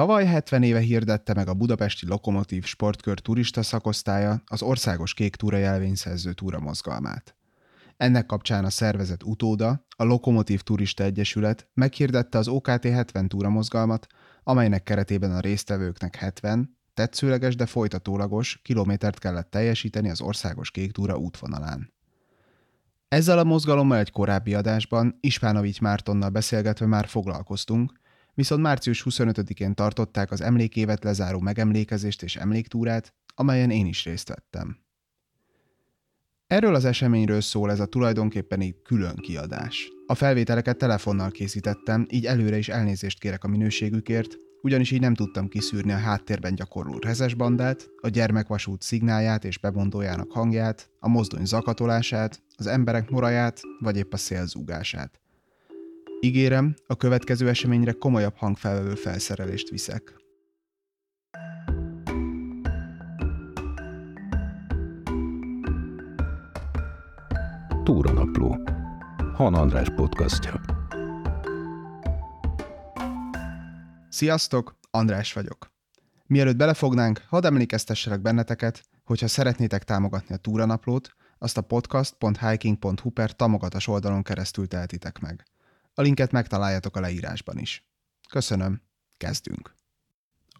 Tavaly 70 éve hirdette meg a budapesti Lokomotív Sportkör turista szakosztálya az országos kék túra jelvényszerző túra mozgalmát. Ennek kapcsán a szervezet utóda, a Lokomotív Turista Egyesület meghirdette az OKT 70 túra mozgalmat, amelynek keretében a résztvevőknek 70, tetszőleges, de folytatólagos kilométert kellett teljesíteni az országos kék túra útvonalán. Ezzel a mozgalommal egy korábbi adásban Ispánovics Mártonnal beszélgetve már foglalkoztunk, viszont március 25-én tartották az emlékévet lezáró megemlékezést és emléktúrát, amelyen én is részt vettem. Erről az eseményről szól ez a tulajdonképpen egy külön kiadás. A felvételeket telefonnal készítettem, így előre is elnézést kérek a minőségükért, ugyanis így nem tudtam kiszűrni a háttérben gyakorló rezes bandát, a gyermekvasút szignáját és bebondójának hangját, a mozdony zakatolását, az emberek moraját, vagy épp a szélzúgását. Ígérem, a következő eseményre komolyabb hangfelvevő felszerelést viszek. Túranapló. Han András podcastja. Sziasztok, András vagyok. Mielőtt belefognánk, hadd emlékeztesselek benneteket, hogyha szeretnétek támogatni a túranaplót, azt a podcast.hiking.hu per támogatás oldalon keresztül tehetitek meg. A linket megtaláljátok a leírásban is. Köszönöm, kezdünk!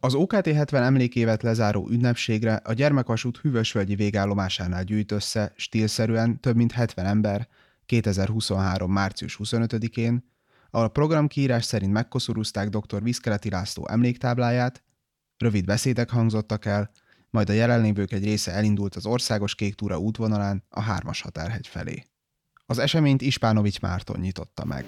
Az OKT 70 emlékévet lezáró ünnepségre a gyermekvasút hűvösvölgyi végállomásánál gyűjt össze stílszerűen több mint 70 ember 2023. március 25-én, ahol a programkiírás szerint megkoszorúzták dr. Viszkeleti László emléktábláját, rövid beszédek hangzottak el, majd a jelenlévők egy része elindult az országos kék túra útvonalán a hármas határhegy felé. Az eseményt Ispánovics Márton nyitotta meg.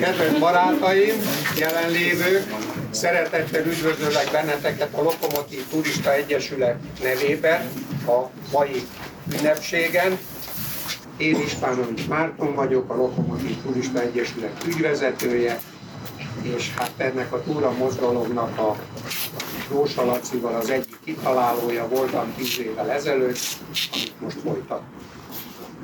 Kedves barátaim, jelenlévők, szeretettel üdvözöllek benneteket a Lokomotív Turista Egyesület nevében a mai ünnepségen. Én Ispánovics Márton vagyok, a Lokomotív Turista Egyesület ügyvezetője, és hát ennek a túra mozgalomnak a Rósa Lacival az egyik kitalálója voltam tíz évvel ezelőtt, amit most folytatunk.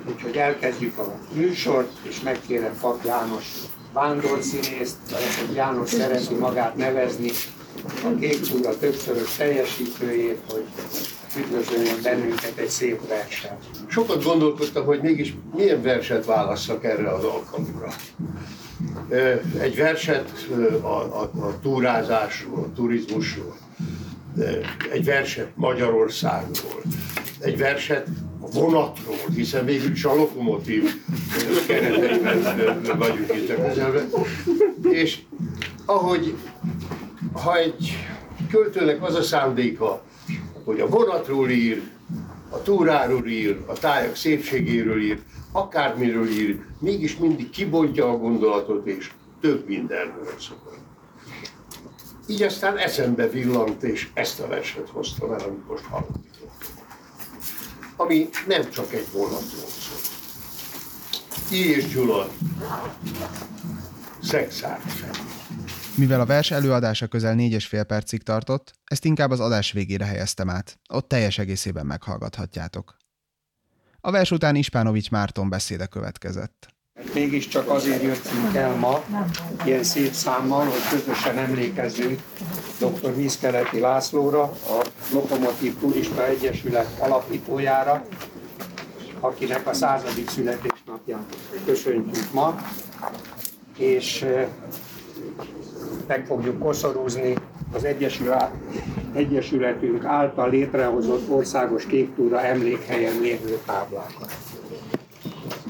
Úgyhogy elkezdjük a műsort, és megkérem Fak János vándorszínészt, vagy János szereti magát nevezni, a Kék Túra többszörös teljesítőjét, hogy üdvözöljön bennünket egy szép verset. Sokat gondolkodtam, hogy mégis milyen verset válasszak erre az alkalomra. Egy verset a, a, a túrázásról, a turizmusról, egy verset Magyarországról, egy verset vonatról, hiszen végül is a lokomotív kereteiben vagyunk itt a közelben. És ahogy, ha egy költőnek az a szándéka, hogy a vonatról ír, a túráról ír, a tájak szépségéről ír, akármiről ír, mégis mindig kibontja a gondolatot, és több mindenről szól. Így aztán eszembe villant, és ezt a verset hoztam el, amit most hallottam. Ami nem csak egy vonatról szól. I és Gyula, szexárt fel. Mivel a vers előadása közel négy és fél percig tartott, ezt inkább az adás végére helyeztem át. Ott teljes egészében meghallgathatjátok. A vers után Ispánovics Márton beszéde következett. Mégiscsak azért jöttünk el ma, ilyen szép számmal, hogy közösen emlékezzünk dr. Vízkeleti Lászlóra, a Lokomotív Turista Egyesület alapítójára, akinek a századik születésnapját köszöntjük ma, és meg fogjuk koszorúzni az Egyesület, Egyesületünk által létrehozott országos kéktúra emlékhelyen lévő táblákat.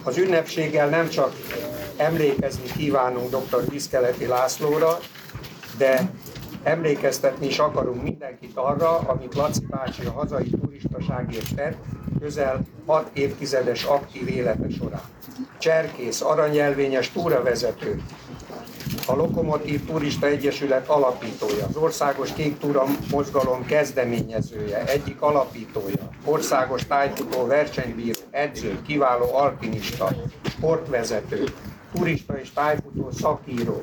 Az ünnepséggel nem csak emlékezni kívánunk dr. Viszkeleti Lászlóra, de emlékeztetni is akarunk mindenkit arra, amit Laci bácsi a hazai turistaságért tett közel 6 évtizedes aktív élete során. Cserkész, aranyelvényes túravezető, a Lokomotív Turista Egyesület alapítója, az Országos Kék Túra Mozgalom kezdeményezője, egyik alapítója, országos tájfutó versenybíró, edző, kiváló alpinista, sportvezető, turista és tájfutó szakíró.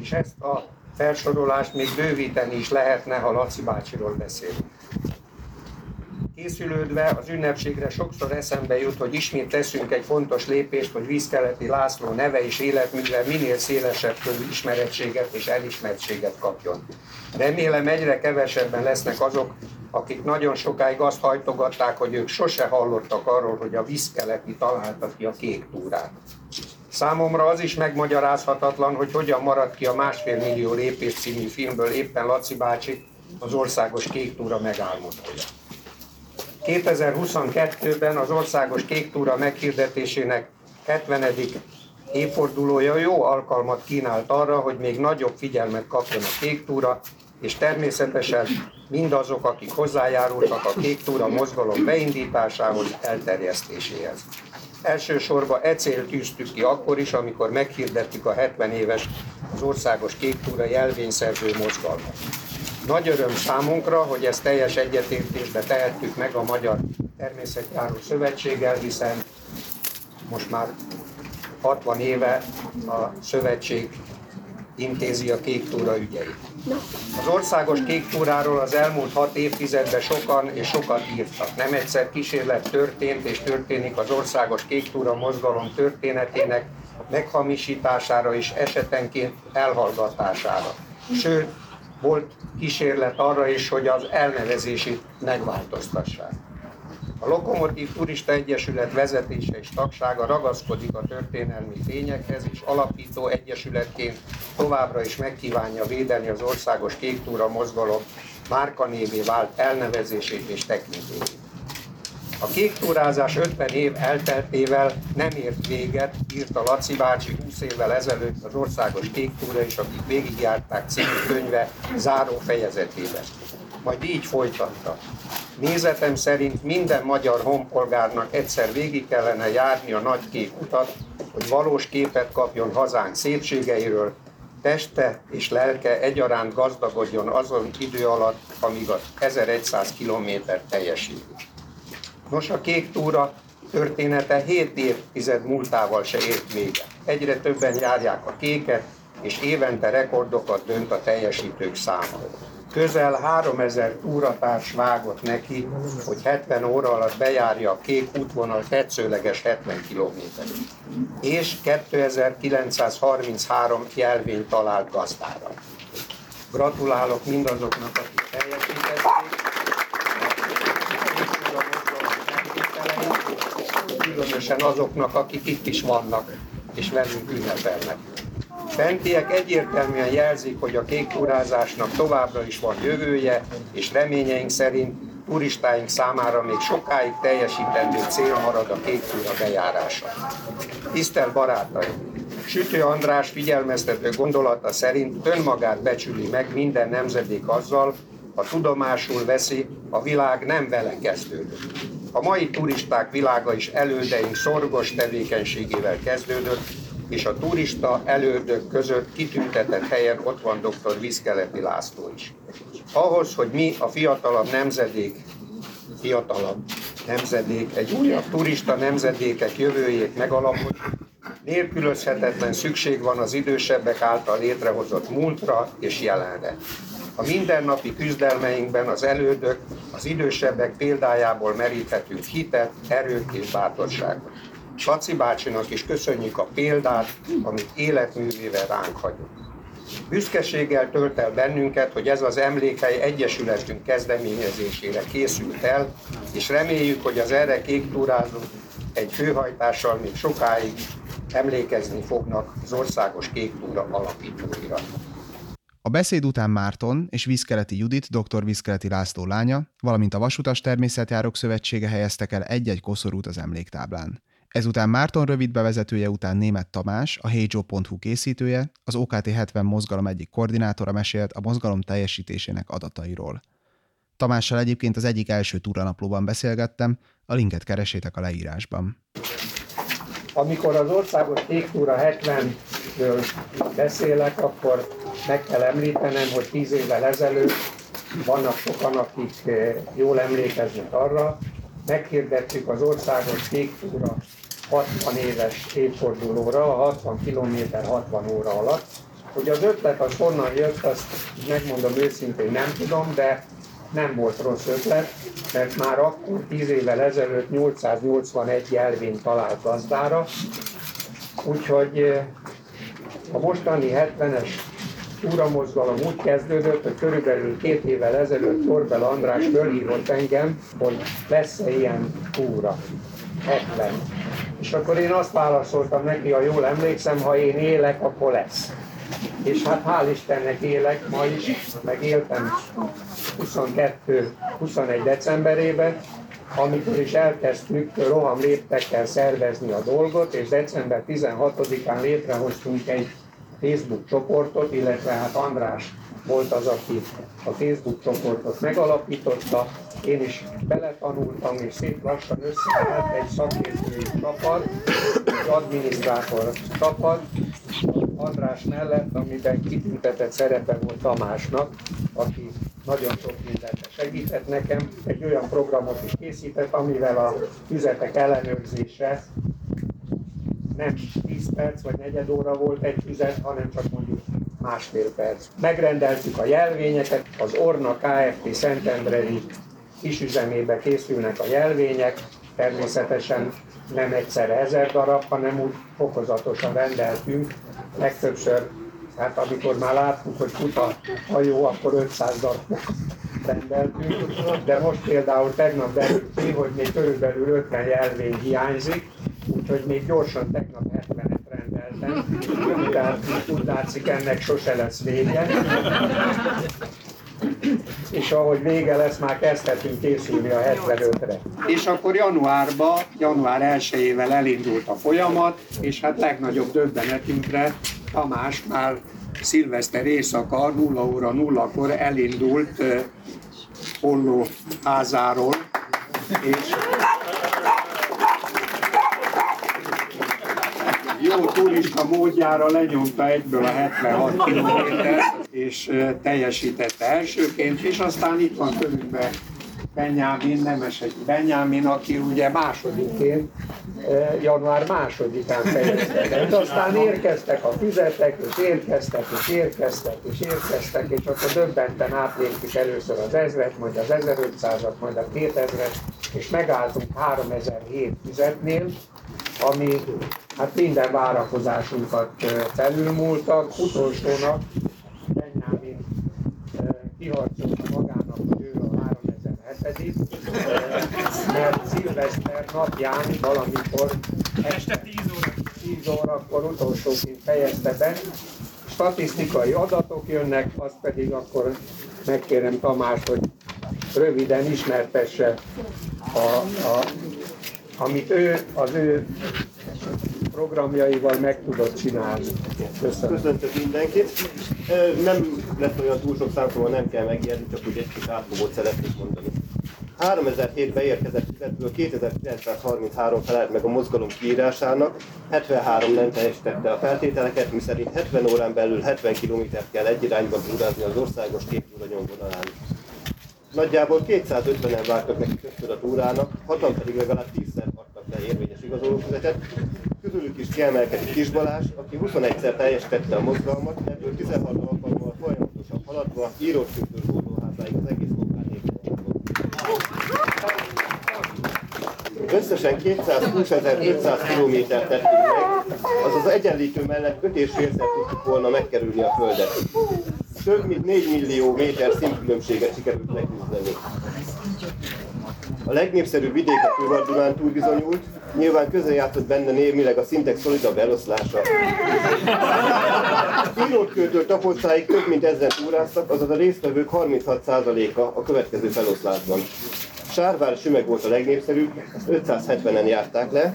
És ezt a felsorolást még bővíteni is lehetne, ha Laci bácsiról beszélünk. Készülődve az ünnepségre sokszor eszembe jut, hogy ismét teszünk egy fontos lépést, hogy Vízkeleti László neve és életműve minél szélesebb körű ismerettséget és elismertséget kapjon. Remélem egyre kevesebben lesznek azok, akik nagyon sokáig azt hajtogatták, hogy ők sose hallottak arról, hogy a Vízkeleti találta ki a kék túrát. Számomra az is megmagyarázhatatlan, hogy hogyan maradt ki a másfél millió lépés című filmből éppen Laci bácsi, az országos kék túra megálmodója. 2022-ben az országos kék túra meghirdetésének 70. évfordulója jó alkalmat kínált arra, hogy még nagyobb figyelmet kapjon a kék túra, és természetesen mindazok, akik hozzájárultak a kék túra mozgalom beindításához, elterjesztéséhez. Elsősorban e cél tűztük ki akkor is, amikor meghirdettük a 70 éves az országos kék túra jelvényszerző mozgalmat. Nagy öröm számunkra, hogy ezt teljes egyetértésbe tehettük meg a Magyar Természetjáró Szövetséggel, hiszen most már 60 éve a szövetség intézi a kék túra ügyeit. Az országos kék túráról az elmúlt hat évtizedben sokan és sokat írtak. Nem egyszer kísérlet történt és történik az országos kék túra mozgalom történetének meghamisítására és esetenként elhallgatására. Sőt, volt kísérlet arra is, hogy az elnevezését megváltoztassák. A Lokomotív Turista Egyesület vezetése és tagsága ragaszkodik a történelmi tényekhez, és alapító egyesületként továbbra is megkívánja védeni az országos kéktúra mozgalom márkanévé vált elnevezését és tekintélyét. A kék túrázás 50 év elteltével nem ért véget, írta Laci bácsi 20 évvel ezelőtt az Országos Kék Túra is, akik végigjárták című könyve záró fejezetében. Majd így folytatta. Nézetem szerint minden magyar honpolgárnak egyszer végig kellene járni a nagy kék utat, hogy valós képet kapjon hazánk szépségeiről, teste és lelke egyaránt gazdagodjon azon idő alatt, amíg az 1100 kilométer teljesít. Nos, a kék túra története 7 évtized múltával se ért véget. Egyre többen járják a kéket, és évente rekordokat dönt a teljesítők száma. Közel 3000 túratárs vágott neki, hogy 70 óra alatt bejárja a kék útvonal tetszőleges 70 km. És 2933 jelvényt talált gazdára. Gratulálok mindazoknak, akik teljesítették. Különösen azoknak, akik itt is vannak, és velünk ünnepelnek. Fentiek egyértelműen jelzik, hogy a kék turázásnak továbbra is van jövője, és reményeink szerint turistáink számára még sokáig teljesítendő cél marad a kék túra bejárása. Tisztelt barátaim! Sütő András figyelmeztető gondolata szerint önmagát becsüli meg minden nemzedék azzal, ha tudomásul veszi, a világ nem vele kezdődött. A mai turisták világa is elődeink szorgos tevékenységével kezdődött, és a turista elődök között kitüntetett helyen ott van dr. Viszkeleti László is. Ahhoz, hogy mi a fiatalabb nemzedék, fiatalabb nemzedék, egy újabb turista nemzedékek jövőjét megalapot, nélkülözhetetlen szükség van az idősebbek által létrehozott múltra és jelenre. A mindennapi küzdelmeinkben az elődök, az idősebbek példájából meríthetünk hitet, erőt és bátorságot. Laci bácsinak is köszönjük a példát, amit életművével ránk hagyott. Büszkeséggel tölt el bennünket, hogy ez az emlékhely Egyesületünk kezdeményezésére készült el, és reméljük, hogy az erre kék egy főhajtással még sokáig emlékezni fognak az országos kék alapítóira. A beszéd után Márton és Vízkeleti Judit, dr. Vízkeleti László lánya, valamint a Vasutas Természetjárók Szövetsége helyeztek el egy-egy koszorút az emléktáblán. Ezután Márton rövid bevezetője után német Tamás, a heyjoe.hu készítője, az OKT 70 mozgalom egyik koordinátora mesélt a mozgalom teljesítésének adatairól. Tamással egyébként az egyik első túranaplóban beszélgettem, a linket keresétek a leírásban. Amikor az országos túra 70-ről beszélek, akkor meg kell említenem, hogy 10 évvel ezelőtt vannak sokan, akik eh, jól emlékeznek arra, meghirdettük az országos túra 60 éves évfordulóra, a 60 km 60 óra alatt. Hogy az ötlet az honnan jött, azt megmondom őszintén nem tudom, de nem volt rossz ötlet, mert már akkor 10 évvel ezelőtt 881 jelvényt talált gazdára, úgyhogy eh, a mostani 70-es túramozgalom úgy kezdődött, hogy körülbelül két évvel ezelőtt Torbel András fölhívott engem, hogy lesz-e ilyen túra. 70. És akkor én azt válaszoltam neki, ha jól emlékszem, ha én élek, akkor lesz. És hát hál' Istennek élek ma is, meg éltem 22-21 decemberében, amikor is elkezdtük roham léptekkel szervezni a dolgot, és december 16-án létrehoztunk egy Facebook csoportot, illetve hát András volt az, aki a Facebook csoportot megalapította, én is beletanultam, és szép lassan összeállt egy szakértői csapat, egy adminisztrátor csapat, András mellett, amiben kitüntetett szerepe volt Tamásnak, aki nagyon sok mindent segített nekem. Egy olyan programot is készített, amivel a füzetek ellenőrzése nem 10 perc vagy negyed óra volt egy füzet, hanem csak mondjuk másfél perc. Megrendeltük a jelvényeket, az Orna Kft. Szentendrei kisüzemébe készülnek a jelvények, természetesen nem egyszerre ezer darab, hanem úgy fokozatosan rendeltünk, legtöbbször, hát amikor már láttuk, hogy fut a hajó, akkor 500 darab rendeltünk, de most például tegnap derült ki, hogy még körülbelül 50 jelvény hiányzik, úgyhogy még gyorsan tegnap 70-et rendeltem, tehát úgy látszik ennek sose lesz vége. És ahogy vége lesz, már kezdhetünk készülni a 75-re. És akkor januárban, január 1-ével elindult a folyamat, és hát legnagyobb döbbenetünkre Tamás már szilveszter éjszaka 0 óra 0-kor elindult Holló házáról, és turista módjára lenyomta egyből a 76 kilométert, és teljesítette elsőként, és aztán itt van körülbelül Benyámin, Nemes egy Benyámin, aki ugye másodiként, január másodikán fejezte. Aztán érkeztek a füzetek, és érkeztek, és érkeztek, és érkeztek, és akkor döbbenten átléptük először az ezret, majd az 1500-at, majd a 2000-et, és megálltunk 3007 füzetnél, ami hát minden várakozásunkat felülmúltak. Utolsónak Benyámin kiharcolta magának, hogy ő a 3007 mert szilveszter napján valamikor este 10 óra. 10 órakor utolsóként fejezte be. Statisztikai adatok jönnek, azt pedig akkor megkérem Tamás, hogy röviden ismertesse a, a amit ő az ő programjaival meg tudott csinálni. Köszönöm. Köszöntök mindenkit. Nem lesz olyan túl sok számomra, nem kell megijedni, csak úgy egy kis átfogót szeretnék mondani. 3007 beérkezett fizetből 2933 felelt meg a mozgalom kiírásának, 73 nem teljesítette a feltételeket, miszerint 70 órán belül 70 km-t kell egy irányba túrázni az országos képtúra nyomvonalán. Nagyjából 250-en vártak neki a túrának, hatan pedig legalább 10-szer adtak érvényes igazolófizetet. Közülük is kiemelkedik Kis Balázs, aki 21-szer teljesítette a mozgalmat, ebből 16 alkalommal folyamatosan haladva írott küzdő az egész munkát Összesen 220.500 kilométert tettünk meg, azaz egyenlítő mellett 5,5-szer tudtuk volna megkerülni a Földet több mint 4 millió méter színkülönbséget sikerült megküzdeni. A legnépszerűbb vidék a Kővar túl bizonyult, nyilván közrejátszott benne némileg a szintek szolidabb eloszlása. Pilótkőtől tapolcáig több mint ezer túráztak, azaz a résztvevők 36%-a a következő feloszlásban. Sárvár Sümeg volt a legnépszerűbb, ezt 570-en járták le,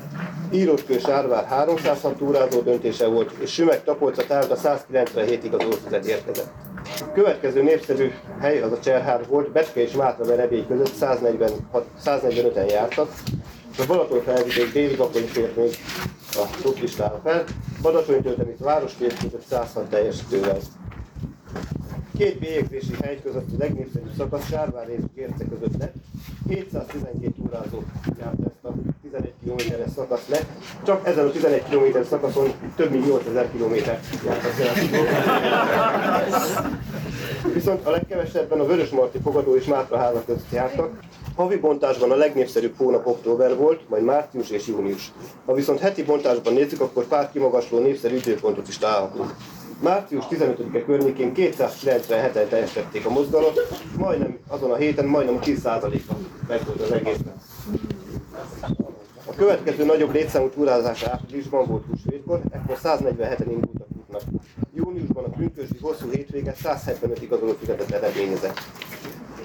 Írótkő Sárvár 306 túrázó döntése volt, és Sümeg Tapolca tárda 197 igazolfizet érkezett. A következő népszerű hely az a Cserhár volt, Becske és Mátra Verebély között 146, 145-en jártak, a Balaton felvidék déli Bakony fért még a listára fel, Badacsony töltemék városfért között 106 teljesítővel. Két bélyegzési hely között a legnépszerűbb szakasz Sárvár és Gérce között lett. 712 órázó járt ezt a 11 km-es szakasz le. Csak ezen a 11 km szakaszon több mint 8000 km járt a Viszont a legkevesebben a Vörösmarty fogadó és Mátra házak között jártak. Havi bontásban a legnépszerűbb hónap október volt, majd március és június. Ha viszont heti bontásban nézzük, akkor pár kimagasló népszerű időpontot is találhatunk. Március 15-e környékén 297-en teljesítették a mozgalot, majdnem azon a héten majdnem 10%-a meg volt az egészben. A következő nagyobb létszámú túrázás áprilisban volt húsvétkor, ekkor 147-en indultak útnak. Júniusban a pünkösdi hosszú hétvége 175 igazoló fizetett eredményezett.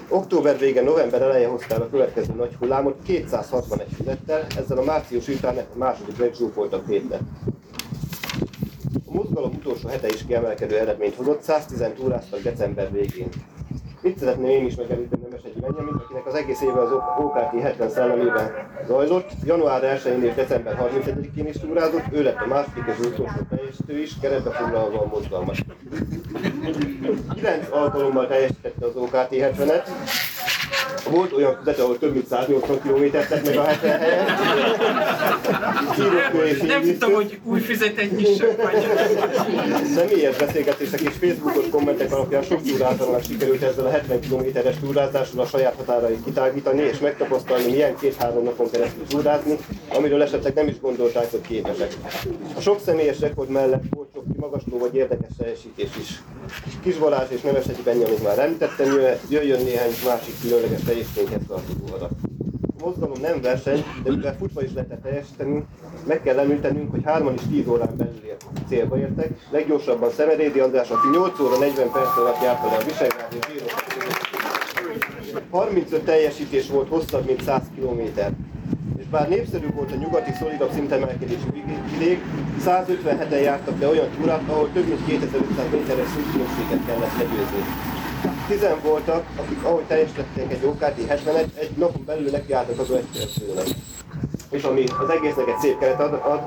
Október vége, november eleje hoztál a következő nagy hullámot 261 fizettel, ezzel a március után a második legzsúfoltabb hét lett. A mozgalom utolsó hete is kiemelkedő eredményt hozott, 110 túráztak december végén. Itt szeretném én is megemlíteni Nemesegyi Benjamin, akinek az egész éve az OKT 70 szellemében zajlott. Január 1-én és december 31-én is túrázott, ő lett a második és utolsó teljesítő is, keretbe foglalva a mozgalmat. 9 alkalommal teljesítette az OKT 70-et, volt olyan füzet, ahol több mint 180 km tett meg a 70 helyen. Nem tudtam, hogy új füzetet is vagy. Személyes beszélgetések és Facebookos kommentek alapján sok túrázónak sikerült ezzel a 70 km-es túrázással a saját határait kitágítani és megtapasztalni, milyen két-három napon keresztül túrázni, amiről esetleg nem is gondolták, hogy képesek. A sok személyes rekord mellett volt sok kimagasló vagy érdekes teljesítés is. Kis Balázs és Nevesegyi Benjamin már említettem, jöjjön néhány másik különleges teljesítményhez tartozó adat. A mozgalom nem verseny, de mivel futva is lehetett teljesíteni, meg kell említenünk, hogy hárman is 10 órán belül célba értek. Leggyorsabban Szemerédi András, aki 8 óra 40 perc alatt járta le a Visegrád és Zsíros 35 teljesítés volt hosszabb, mint 100 km. És bár népszerű volt a nyugati szolidabb szintemelkedésű vidék, 157-en jártak le olyan túrát, ahol több mint 2500 méteres szintülönbséget kellett legyőzni. Tizen voltak, akik ahogy teljesítették egy OKT 70-et, egy napon belül nekiálltak az ötszerzőnek. És ami az egésznek egy szép keret ad, ad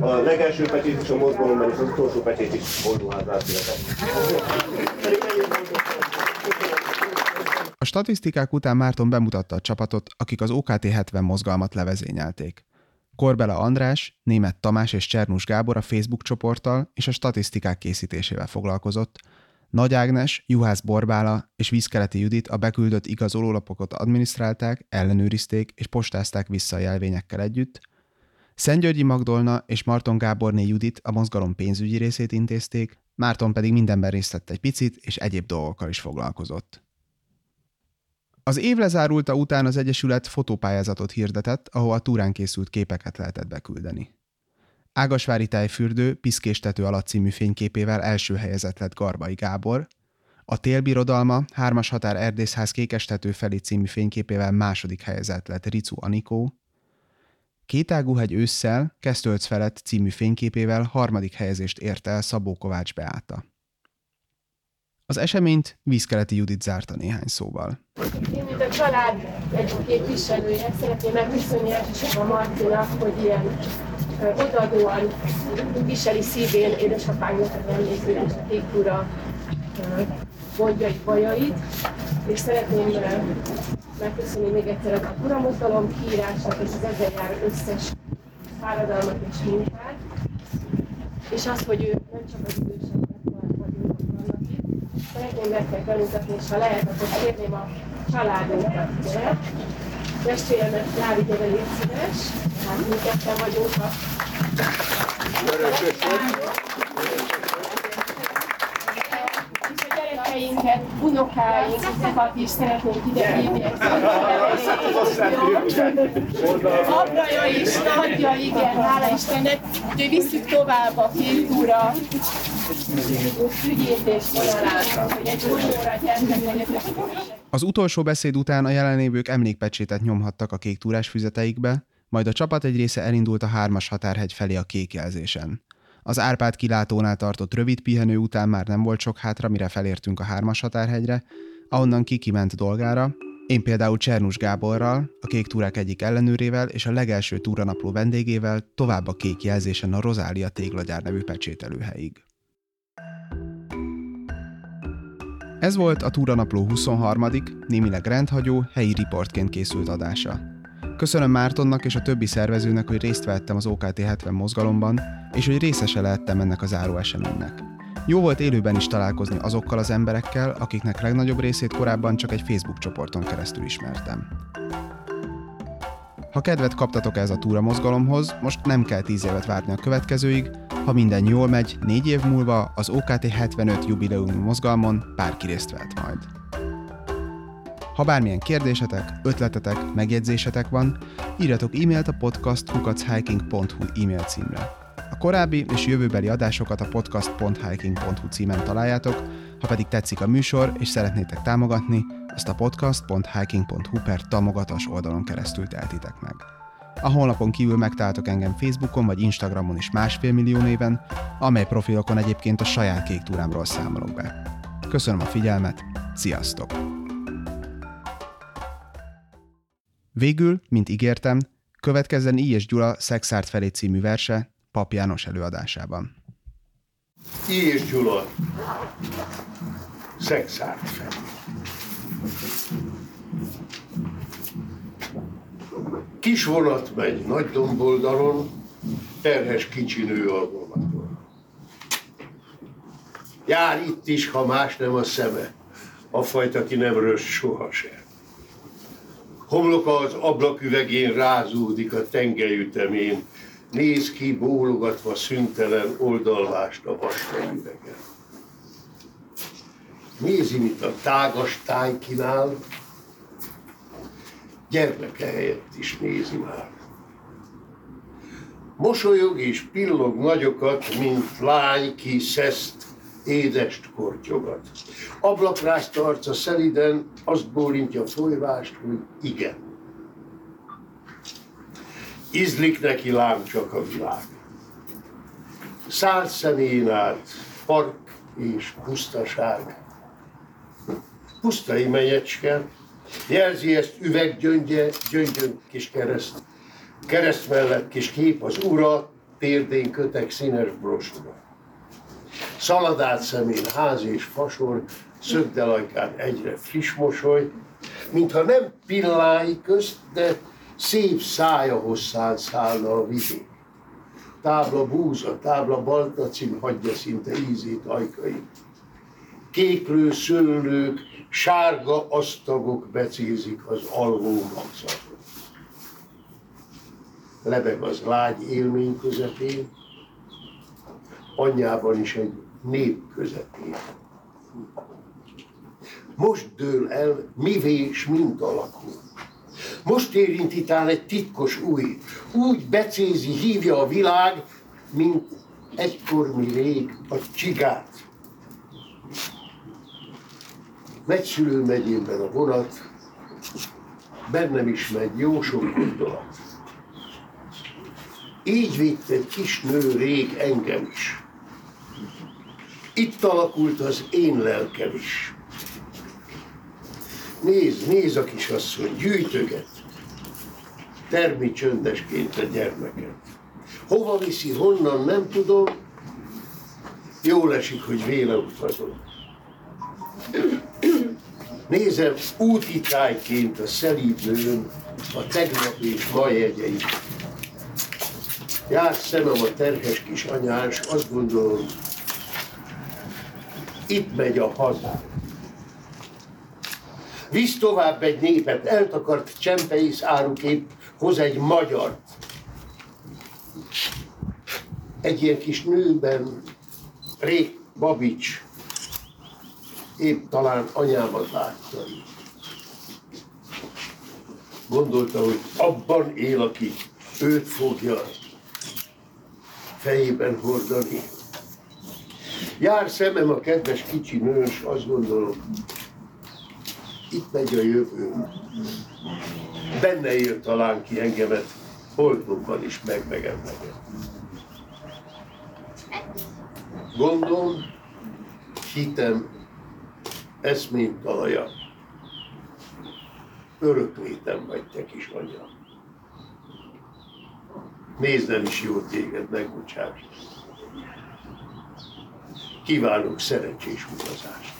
a legelső pecsét is a mozgalomban és az utolsó pecsét is született. A statisztikák után Márton bemutatta a csapatot, akik az OKT 70 mozgalmat levezényelték. Korbela András, Német Tamás és Csernus Gábor a Facebook csoporttal és a statisztikák készítésével foglalkozott, Nagy Ágnes, Juhász Borbála és Vízkeleti Judit a beküldött igazolólapokat adminisztrálták, ellenőrizték és postázták vissza a jelvényekkel együtt, Szentgyörgyi Magdolna és Marton Gáborné Judit a mozgalom pénzügyi részét intézték, Márton pedig mindenben részt vett egy picit, és egyéb dolgokkal is foglalkozott. Az év lezárulta után az Egyesület fotópályázatot hirdetett, ahol a túrán készült képeket lehetett beküldeni. Ágasvári tájfürdő piszkéstető alatt című fényképével első helyezett lett Garbai Gábor, a Télbirodalma hármas határ erdészház kékestető felé című fényképével második helyezett lett Ricu Anikó, Kétágúhegy ősszel Kesztölc felett című fényképével harmadik helyezést ért el Szabó Kovács Beáta. Az eseményt vízkeleti Judit zárta néhány szóval. Én, mint a család egy képviselője, szeretném megköszönni elsősorban Martinak, hogy ilyen odaadóan viseli szívén édesapánknak az emlékülést, a tékúra bajait, és szeretném megköszönni még egyszer a kuramozgalom kiírását és az ezzel járó összes fáradalmat és munkát, és azt, hogy ő nem csak az itt. Szeretném bemutatni, és ha lehet, akkor kérném a családunkat ide. Testvéremet Lávi gyere, légy szíves, hát mi ketten vagyunk a gyerekeinket, unokáinkat is szeretnénk ide hívni. Apraja is, nagyja, igen, hála Istennek, hogy visszük tovább a kultúra Az utolsó beszéd után a jelenlévők emlékpecsétet nyomhattak a kék túrás füzeteikbe, majd a csapat egy része elindult a hármas határhegy felé a kék jelzésen. Az Árpád kilátónál tartott rövid pihenő után már nem volt sok hátra, mire felértünk a hármas határhegyre, ahonnan Kiki ment dolgára, én például Csernus Gáborral, a Kék Túrák egyik ellenőrével és a legelső túranapló vendégével tovább a kék jelzésen a Rozália téglagyár nevű pecsételőhelyig. Ez volt a túranapló 23. némileg rendhagyó, helyi riportként készült adása. Köszönöm Mártonnak és a többi szervezőnek, hogy részt vettem az OKT 70 mozgalomban, és hogy részese lehettem ennek az záró eseménynek. Jó volt élőben is találkozni azokkal az emberekkel, akiknek legnagyobb részét korábban csak egy Facebook csoporton keresztül ismertem. Ha kedvet kaptatok ez a túra mozgalomhoz, most nem kell 10 évet várni a következőig, ha minden jól megy, négy év múlva az OKT 75 jubileumi mozgalmon bárki részt vehet majd. Ha bármilyen kérdésetek, ötletetek, megjegyzésetek van, írjatok e-mailt a podcast.hiking.hu e-mail címre. A korábbi és jövőbeli adásokat a podcast.hiking.hu címen találjátok, ha pedig tetszik a műsor és szeretnétek támogatni, azt a podcast.hiking.hu per támogatás oldalon keresztül teltitek meg. A honlapon kívül megtaláltok engem Facebookon vagy Instagramon is másfél millió néven, amely profilokon egyébként a saját kék túrámról számolok be. Köszönöm a figyelmet, sziasztok! Végül, mint ígértem, következzen I. és Gyula Szexárt felé című verse Pap János előadásában. I. és Gyula. Szexárt felé. Kis vonat megy nagy domboldalon, terhes kicsi nő a vonaton. Jár itt is, ha más nem a szeme, a fajta, ki nem röst sohasem. Homloka az ablaküvegén rázódik a tengelyütemén, néz ki bólogatva szüntelen oldalvást a vastag üvegen. Nézi, mint a tágas táj kínál, gyermeke helyett is nézi már. Mosolyog és pillog nagyokat, mint lány, ki szeszt, édest kortyogat. Ablakrázt arca szeliden, azt bólintja folyvást, hogy igen. Izlik neki lám csak a világ. Szállt szemén át, park és pusztaság. Pusztai menyecske, jelzi ezt üveggyöngye, gyöngyön kis kereszt. Kereszt mellett kis kép az ura, térdén kötek színes brosúra. Szaladált szemén ház és fasor, szögdelajkán egyre friss mosoly, mintha nem pillái közt, de szép szája hosszán szállna a vidék. Tábla búza, tábla baltacim hagyja szinte ízét ajkai. Kéklő szőlők, sárga asztagok becézik az alvó magzatot. Lebeg az lágy élmény közepén, anyjában is egy nép közepén. Most dől el, mivé s mint alakul. Most érinti egy titkos új, úgy becézi, hívja a világ, mint egykor mi rég a csigát. Megy szülő megyében a vonat, bennem is megy jó sok gondolat. Így vitt egy kis nő rég engem is. Itt alakult az én lelkem is. Nézd, nézd a kisasszony, gyűjtöget. Termi csöndesként a gyermeket. Hova viszi, honnan, nem tudom. Jól esik, hogy véle utazom. Nézem úti tájként a szelíd nőn, a tegnap és. Jár szemem a terhes kis anyás, azt gondolom, itt megy a hazám. Visz tovább egy népet, eltakart csempeisz árukép, hoz egy magyart. Egy ilyen kis nőben, Rék Babics, épp talán anyámat látta. Gondolta, hogy abban él, aki őt fogja fejében hordani. Jár szemem a kedves kicsi nős, azt gondolom, itt megy a jövő. Benne él talán ki engemet, holtomban is meg megemlegett. Gondom, hitem, eszmém talaja. Örök létem vagy te kis anya, Nézd, nem is jó téged, megbocsáss. Kívánok szerencsés utazást.